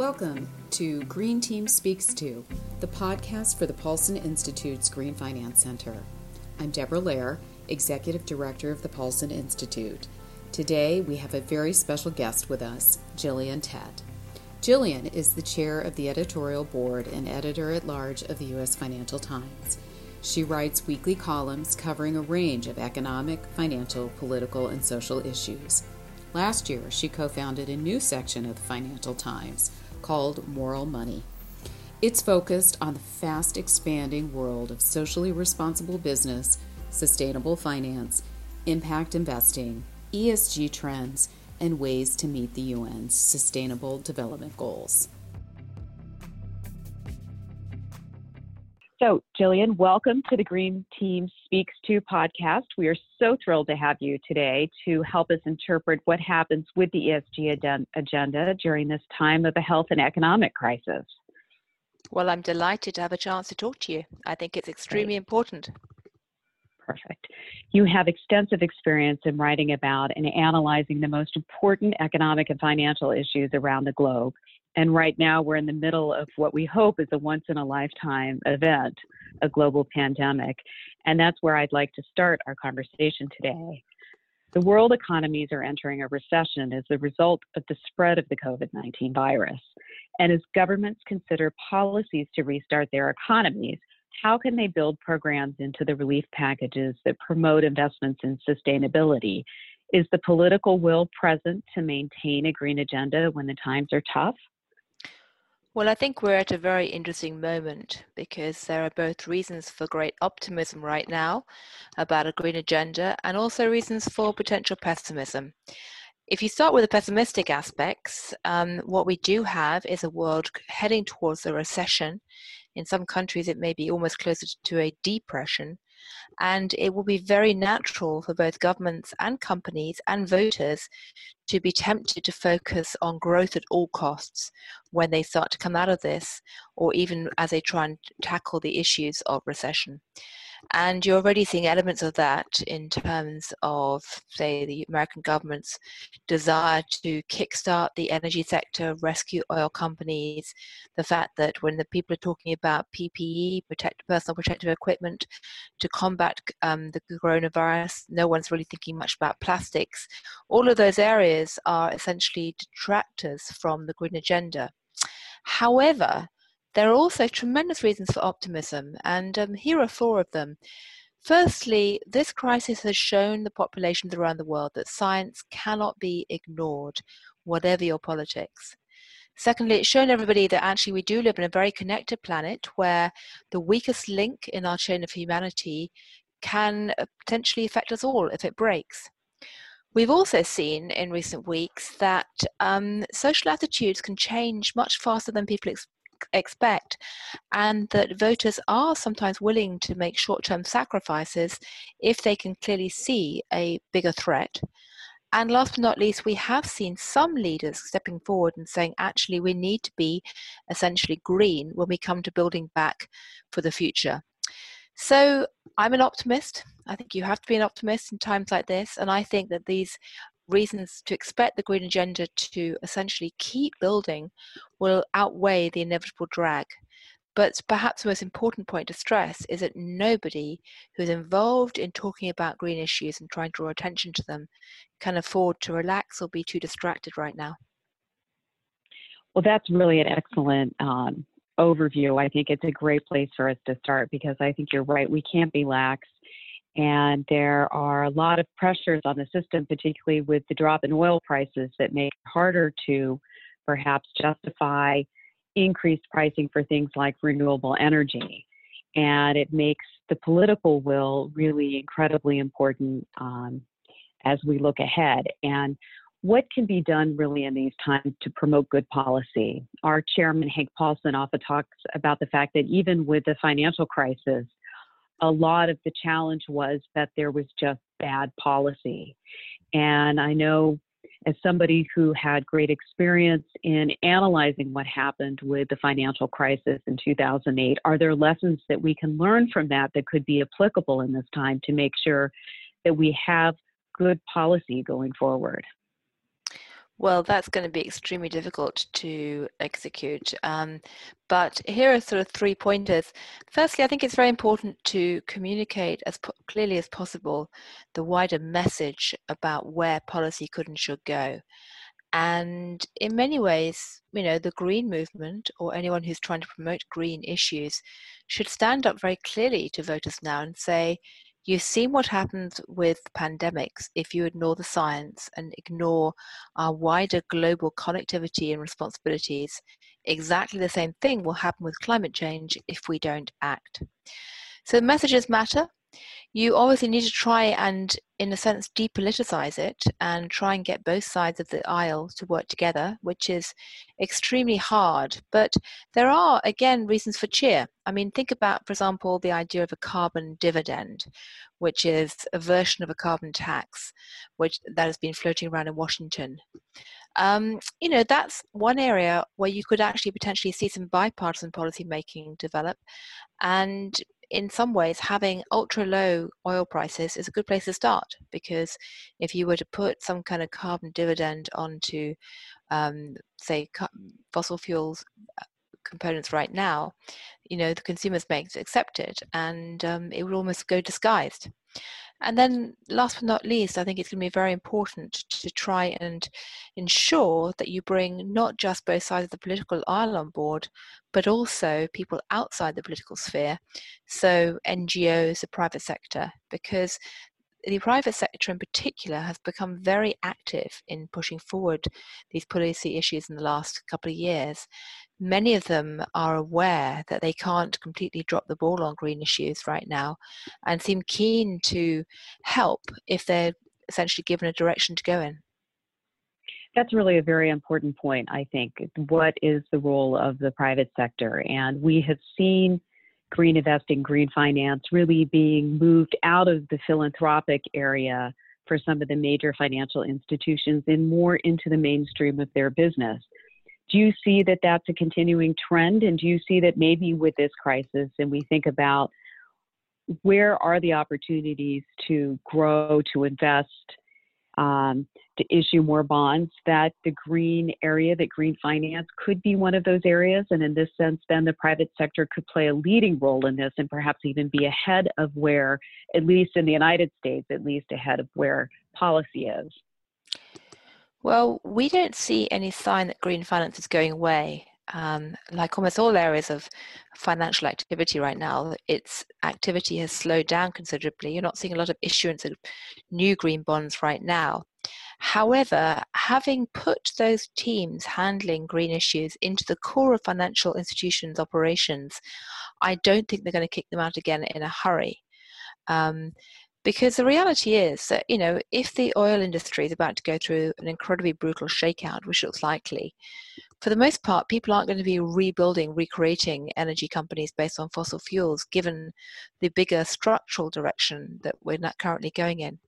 Welcome to Green Team Speaks To, the podcast for the Paulson Institute's Green Finance Center. I'm Deborah Lehr, Executive Director of the Paulson Institute. Today we have a very special guest with us, Gillian Tett. Gillian is the chair of the editorial board and editor at large of the U.S. Financial Times. She writes weekly columns covering a range of economic, financial, political, and social issues. Last year, she co founded a new section of the Financial Times called Moral Money. It's focused on the fast expanding world of socially responsible business, sustainable finance, impact investing, ESG trends, and ways to meet the UN's Sustainable Development Goals. So, Gillian, welcome to the Green Team Speaks To podcast. We are so thrilled to have you today to help us interpret what happens with the ESG agenda during this time of a health and economic crisis. Well, I'm delighted to have a chance to talk to you. I think it's extremely Great. important. Perfect. You have extensive experience in writing about and analyzing the most important economic and financial issues around the globe. And right now, we're in the middle of what we hope is a once in a lifetime event, a global pandemic. And that's where I'd like to start our conversation today. The world economies are entering a recession as a result of the spread of the COVID 19 virus. And as governments consider policies to restart their economies, how can they build programs into the relief packages that promote investments in sustainability? Is the political will present to maintain a green agenda when the times are tough? Well, I think we're at a very interesting moment because there are both reasons for great optimism right now about a green agenda and also reasons for potential pessimism. If you start with the pessimistic aspects, um, what we do have is a world heading towards a recession. In some countries, it may be almost closer to a depression. And it will be very natural for both governments and companies and voters to be tempted to focus on growth at all costs when they start to come out of this, or even as they try and tackle the issues of recession. And you're already seeing elements of that in terms of, say, the American government's desire to kickstart the energy sector, rescue oil companies, the fact that when the people are talking about PPE, protect, personal protective equipment, to combat um, the coronavirus, no one's really thinking much about plastics. All of those areas are essentially detractors from the green agenda. However, there are also tremendous reasons for optimism, and um, here are four of them. Firstly, this crisis has shown the populations around the world that science cannot be ignored, whatever your politics. Secondly, it's shown everybody that actually we do live in a very connected planet where the weakest link in our chain of humanity can uh, potentially affect us all if it breaks. We've also seen in recent weeks that um, social attitudes can change much faster than people ex- expect, and that voters are sometimes willing to make short term sacrifices if they can clearly see a bigger threat. And last but not least, we have seen some leaders stepping forward and saying, actually, we need to be essentially green when we come to building back for the future. So I'm an optimist. I think you have to be an optimist in times like this. And I think that these reasons to expect the green agenda to essentially keep building will outweigh the inevitable drag. But perhaps the most important point to stress is that nobody who's involved in talking about green issues and trying to draw attention to them can afford to relax or be too distracted right now. Well, that's really an excellent um, overview. I think it's a great place for us to start because I think you're right. We can't be lax and there are a lot of pressures on the system, particularly with the drop in oil prices, that make it harder to perhaps justify increased pricing for things like renewable energy. And it makes the political will really incredibly important um, as we look ahead. And what can be done really in these times to promote good policy? Our chairman, Hank Paulson, often talks about the fact that even with the financial crisis, a lot of the challenge was that there was just bad policy. And I know as somebody who had great experience in analyzing what happened with the financial crisis in 2008, are there lessons that we can learn from that that could be applicable in this time to make sure that we have good policy going forward? Well, that's going to be extremely difficult to execute. Um, but here are sort of three pointers. Firstly, I think it's very important to communicate as clearly as possible the wider message about where policy could and should go. And in many ways, you know, the green movement or anyone who's trying to promote green issues should stand up very clearly to voters now and say, You've seen what happens with pandemics if you ignore the science and ignore our wider global connectivity and responsibilities. Exactly the same thing will happen with climate change if we don't act. So, messages matter you obviously need to try and, in a sense, depoliticize it and try and get both sides of the aisle to work together, which is extremely hard. But there are, again, reasons for cheer. I mean, think about, for example, the idea of a carbon dividend, which is a version of a carbon tax, which that has been floating around in Washington. Um, you know, that's one area where you could actually potentially see some bipartisan policy making develop. And in some ways, having ultra low oil prices is a good place to start because if you were to put some kind of carbon dividend onto, um, say, fossil fuels uh, components right now, you know, the consumers may accept it and um, it would almost go disguised. And then, last but not least, I think it's going to be very important to try and ensure that you bring not just both sides of the political aisle on board, but also people outside the political sphere, so NGOs, the private sector, because the private sector in particular has become very active in pushing forward these policy issues in the last couple of years. Many of them are aware that they can't completely drop the ball on green issues right now and seem keen to help if they're essentially given a direction to go in. That's really a very important point, I think. What is the role of the private sector? And we have seen green investing, green finance really being moved out of the philanthropic area for some of the major financial institutions and more into the mainstream of their business. Do you see that that's a continuing trend? And do you see that maybe with this crisis, and we think about where are the opportunities to grow, to invest, um, to issue more bonds, that the green area, that green finance could be one of those areas. And in this sense, then the private sector could play a leading role in this and perhaps even be ahead of where, at least in the United States, at least ahead of where policy is. Well, we don't see any sign that green finance is going away. Um, like almost all areas of financial activity right now, its activity has slowed down considerably. You're not seeing a lot of issuance of new green bonds right now. However, having put those teams handling green issues into the core of financial institutions' operations, I don't think they're going to kick them out again in a hurry. Um, because the reality is that, you know, if the oil industry is about to go through an incredibly brutal shakeout, which looks likely, for the most part, people aren't going to be rebuilding, recreating energy companies based on fossil fuels, given the bigger structural direction that we're not currently going in.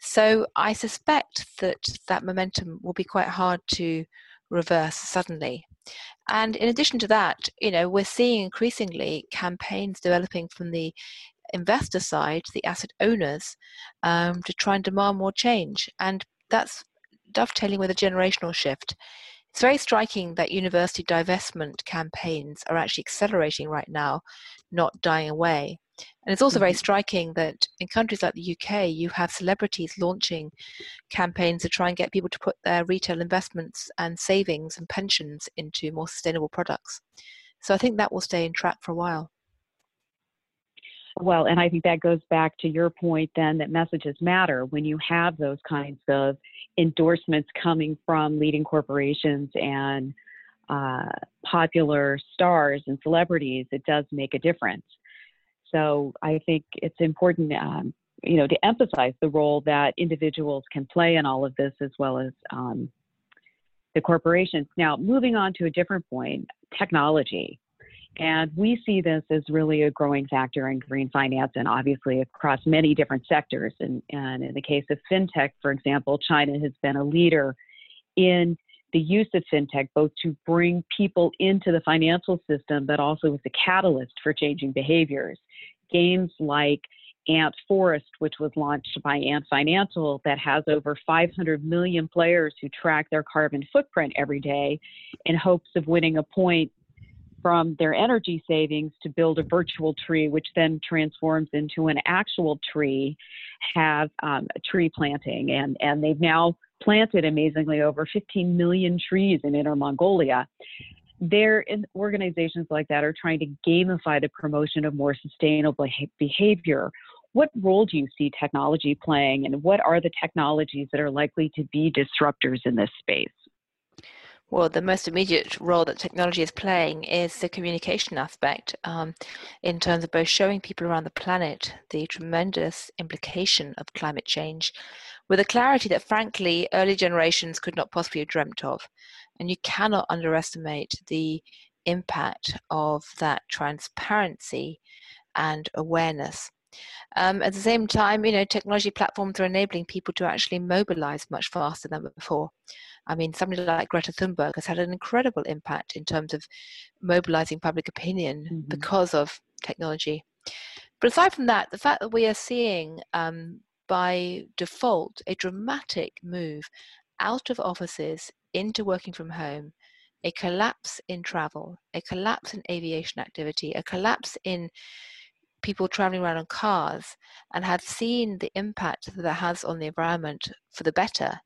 So I suspect that that momentum will be quite hard to reverse suddenly. And in addition to that, you know, we're seeing increasingly campaigns developing from the investor side, the asset owners, um, to try and demand more change. And that's dovetailing with a generational shift. It's very striking that university divestment campaigns are actually accelerating right now, not dying away. And it's also very mm-hmm. striking that in countries like the UK, you have celebrities launching campaigns to try and get people to put their retail investments and savings and pensions into more sustainable products. So I think that will stay in track for a while. Well, and I think that goes back to your point then that messages matter when you have those kinds of endorsements coming from leading corporations and uh, popular stars and celebrities, it does make a difference. So I think it's important, um, you know, to emphasize the role that individuals can play in all of this, as well as um, the corporations. Now, moving on to a different point, technology. And we see this as really a growing factor in green finance and obviously across many different sectors. And, and in the case of fintech, for example, China has been a leader in the use of fintech, both to bring people into the financial system, but also as a catalyst for changing behaviors. Games like Ant Forest, which was launched by Ant Financial, that has over 500 million players who track their carbon footprint every day in hopes of winning a point from their energy savings to build a virtual tree, which then transforms into an actual tree, have um, tree planting. And, and they've now planted amazingly over 15 million trees in Inner Mongolia. There, in organizations like that are trying to gamify the promotion of more sustainable behavior. What role do you see technology playing, and what are the technologies that are likely to be disruptors in this space? Well, the most immediate role that technology is playing is the communication aspect um, in terms of both showing people around the planet the tremendous implication of climate change with a clarity that, frankly, early generations could not possibly have dreamt of. And you cannot underestimate the impact of that transparency and awareness. Um, at the same time, you know, technology platforms are enabling people to actually mobilize much faster than before. I mean, somebody like Greta Thunberg has had an incredible impact in terms of mobilizing public opinion mm-hmm. because of technology. But aside from that, the fact that we are seeing um, by default a dramatic move out of offices into working from home, a collapse in travel, a collapse in aviation activity, a collapse in people traveling around on cars, and have seen the impact that that has on the environment for the better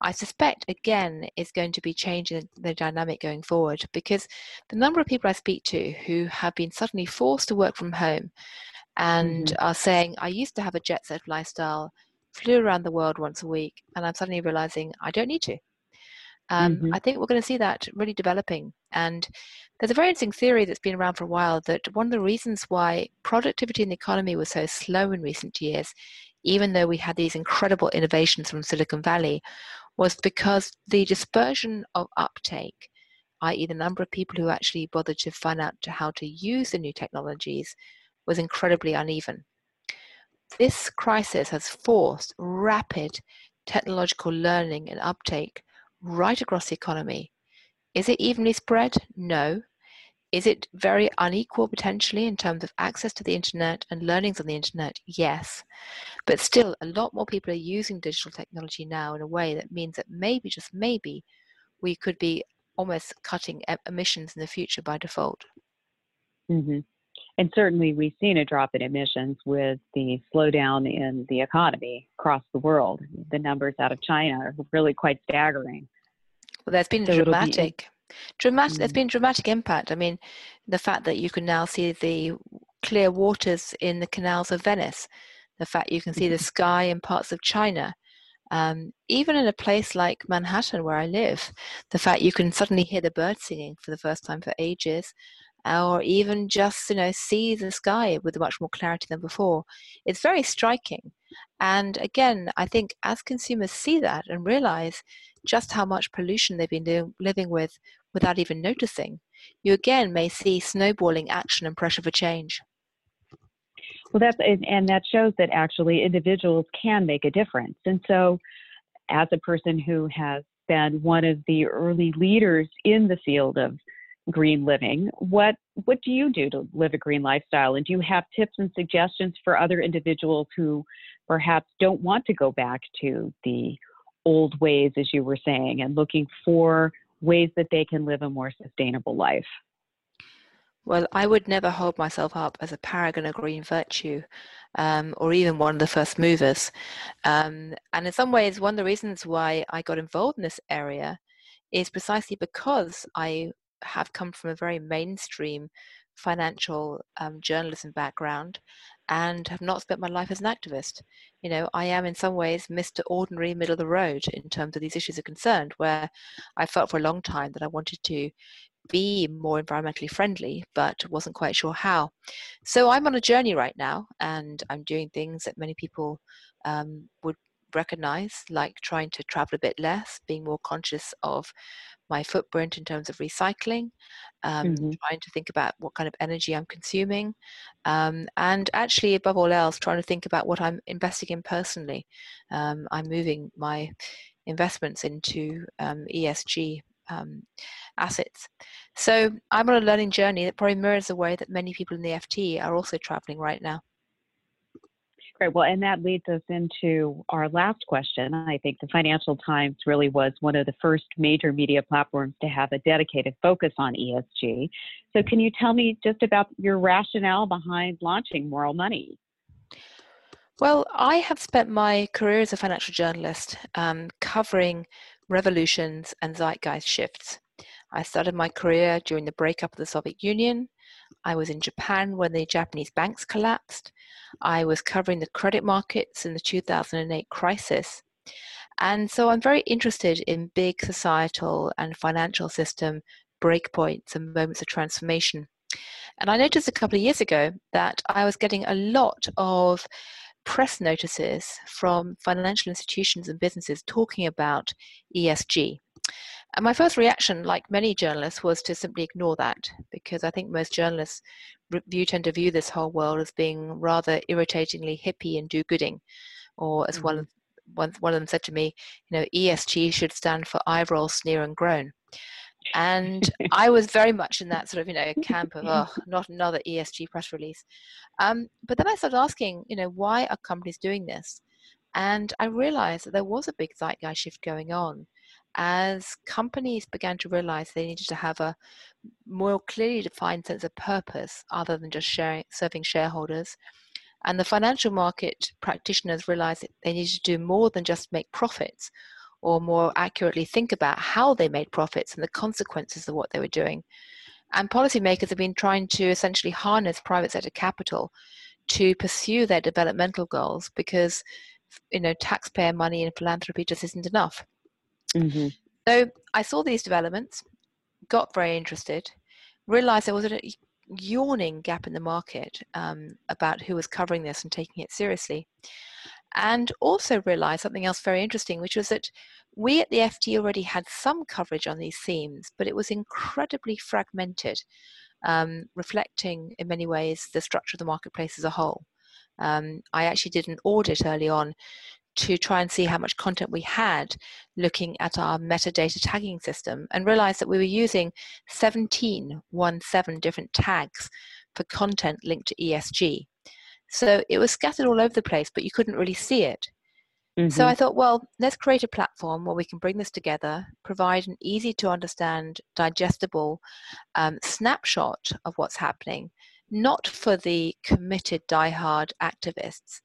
I suspect again is going to be changing the dynamic going forward because the number of people I speak to who have been suddenly forced to work from home and mm-hmm. are saying, I used to have a jet set lifestyle, flew around the world once a week, and I'm suddenly realizing I don't need to. Um, mm-hmm. I think we're going to see that really developing. And there's a very interesting theory that's been around for a while that one of the reasons why productivity in the economy was so slow in recent years, even though we had these incredible innovations from Silicon Valley, was because the dispersion of uptake, i.e., the number of people who actually bothered to find out how to use the new technologies, was incredibly uneven. This crisis has forced rapid technological learning and uptake right across the economy. Is it evenly spread? No. Is it very unequal potentially in terms of access to the internet and learnings on the internet? Yes. But still, a lot more people are using digital technology now in a way that means that maybe, just maybe, we could be almost cutting emissions in the future by default. Mm-hmm. And certainly, we've seen a drop in emissions with the slowdown in the economy across the world. The numbers out of China are really quite staggering. Well, there's been so dramatic Dramatic. There's mm. been dramatic impact. I mean, the fact that you can now see the clear waters in the canals of Venice, the fact you can see the mm-hmm. sky in parts of China, um, even in a place like Manhattan where I live, the fact you can suddenly hear the birds singing for the first time for ages, or even just you know see the sky with much more clarity than before, it's very striking. And again, I think as consumers see that and realize just how much pollution they've been doing, living with without even noticing, you again may see snowballing action and pressure for change. Well, that's and that shows that actually individuals can make a difference. And so, as a person who has been one of the early leaders in the field of green living, what what do you do to live a green lifestyle? And do you have tips and suggestions for other individuals who perhaps don't want to go back to the old ways, as you were saying, and looking for ways that they can live a more sustainable life? Well, I would never hold myself up as a paragon of green virtue um, or even one of the first movers. Um, and in some ways, one of the reasons why I got involved in this area is precisely because I have come from a very mainstream financial um, journalism background and have not spent my life as an activist. You know, I am in some ways Mr. Ordinary middle of the road in terms of these issues are concerned, where I felt for a long time that I wanted to be more environmentally friendly, but wasn't quite sure how. So I'm on a journey right now, and I'm doing things that many people um, would recognize, like trying to travel a bit less, being more conscious of my footprint in terms of recycling, um, mm-hmm. trying to think about what kind of energy I'm consuming, um, and actually, above all else, trying to think about what I'm investing in personally. Um, I'm moving my investments into um, ESG um, assets. So I'm on a learning journey that probably mirrors the way that many people in the FT are also traveling right now. Great. Well, and that leads us into our last question. I think the Financial Times really was one of the first major media platforms to have a dedicated focus on ESG. So, can you tell me just about your rationale behind launching Moral Money? Well, I have spent my career as a financial journalist um, covering revolutions and zeitgeist shifts. I started my career during the breakup of the Soviet Union. I was in Japan when the Japanese banks collapsed. I was covering the credit markets in the 2008 crisis. And so I'm very interested in big societal and financial system breakpoints and moments of transformation. And I noticed a couple of years ago that I was getting a lot of press notices from financial institutions and businesses talking about ESG. And my first reaction, like many journalists, was to simply ignore that because I think most journalists view, tend to view this whole world as being rather irritatingly hippie and do-gooding, or as mm-hmm. one, one, one of them said to me, you know, ESG should stand for eye roll, sneer, and groan and I was very much in that sort of you know camp of oh not another ESG press release. Um, but then I started asking, you know, why are companies doing this? And I realized that there was a big zeitgeist shift going on as companies began to realize they needed to have a more clearly defined sense of purpose other than just sharing, serving shareholders. And the financial market practitioners realized that they needed to do more than just make profits or more accurately think about how they made profits and the consequences of what they were doing. And policymakers have been trying to essentially harness private sector capital to pursue their developmental goals because you know taxpayer money and philanthropy just isn't enough. Mm-hmm. So I saw these developments, got very interested, realized there was a yawning gap in the market um, about who was covering this and taking it seriously and also realized something else very interesting, which was that we at the FT already had some coverage on these themes, but it was incredibly fragmented, um, reflecting in many ways the structure of the marketplace as a whole. Um, I actually did an audit early on to try and see how much content we had looking at our metadata tagging system and realized that we were using 17, one seven different tags for content linked to ESG. So it was scattered all over the place, but you couldn't really see it. Mm-hmm. So I thought, well, let's create a platform where we can bring this together, provide an easy to understand, digestible um, snapshot of what's happening, not for the committed, die-hard activists,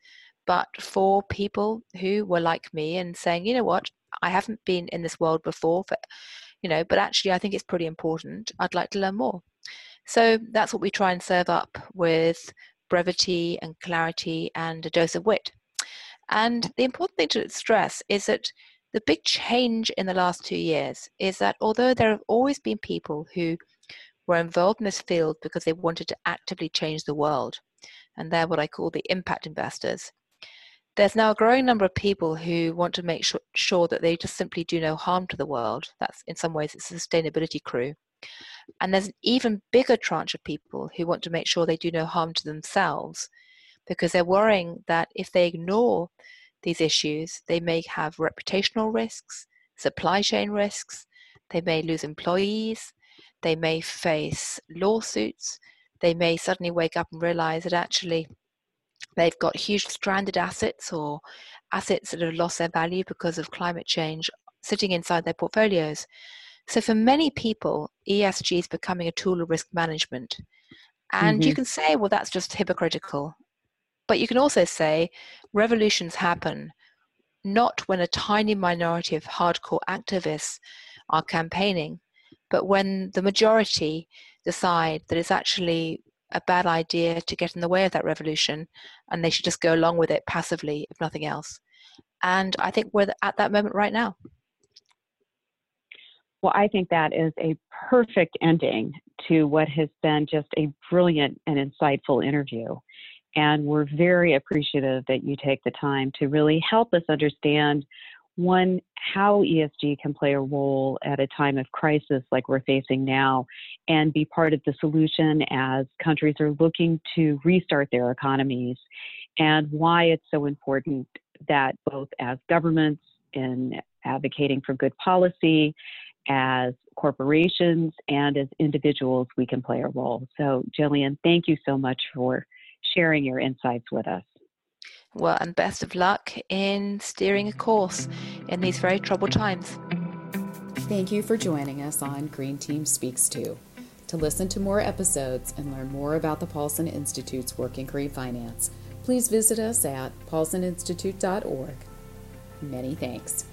but for people who were like me and saying, you know what, I haven't been in this world before, for, you know, but actually I think it's pretty important. I'd like to learn more. So that's what we try and serve up with brevity and clarity and a dose of wit. And the important thing to stress is that the big change in the last two years is that although there have always been people who were involved in this field because they wanted to actively change the world, and they're what I call the impact investors, there's now a growing number of people who want to make sure, that they just simply do no harm to the world. That's in some ways it's a sustainability crew. And there's an even bigger tranche of people who want to make sure they do no harm to themselves because they're worrying that if they ignore these issues, they may have reputational risks, supply chain risks, they may lose employees, they may face lawsuits, they may suddenly wake up and realize that actually they've got huge stranded assets or assets that have lost their value because of climate change sitting inside their portfolios. So for many people, ESG is becoming a tool of risk management. And mm-hmm. you can say, well, that's just hypocritical. But you can also say revolutions happen not when a tiny minority of hardcore activists are campaigning, but when the majority decide that it's actually a bad idea to get in the way of that revolution and they should just go along with it passively, if nothing else. And I think we're at that moment right now. Well, I think that is a perfect ending to what has been just a brilliant and insightful interview. And we're very appreciative that you take the time to really help us understand one, how ESG can play a role at a time of crisis like we're facing now, and be part of the solution as countries are looking to restart their economies, and why it's so important that both as governments in advocating for good policy as corporations and as individuals, we can play a role. So, Gillian, thank you so much for sharing your insights with us. Well, and best of luck in steering a course in these very troubled times. Thank you for joining us on Green Team Speaks To. To listen to more episodes and learn more about the Paulson Institute's work in green finance, please visit us at paulsoninstitute.org. Many thanks.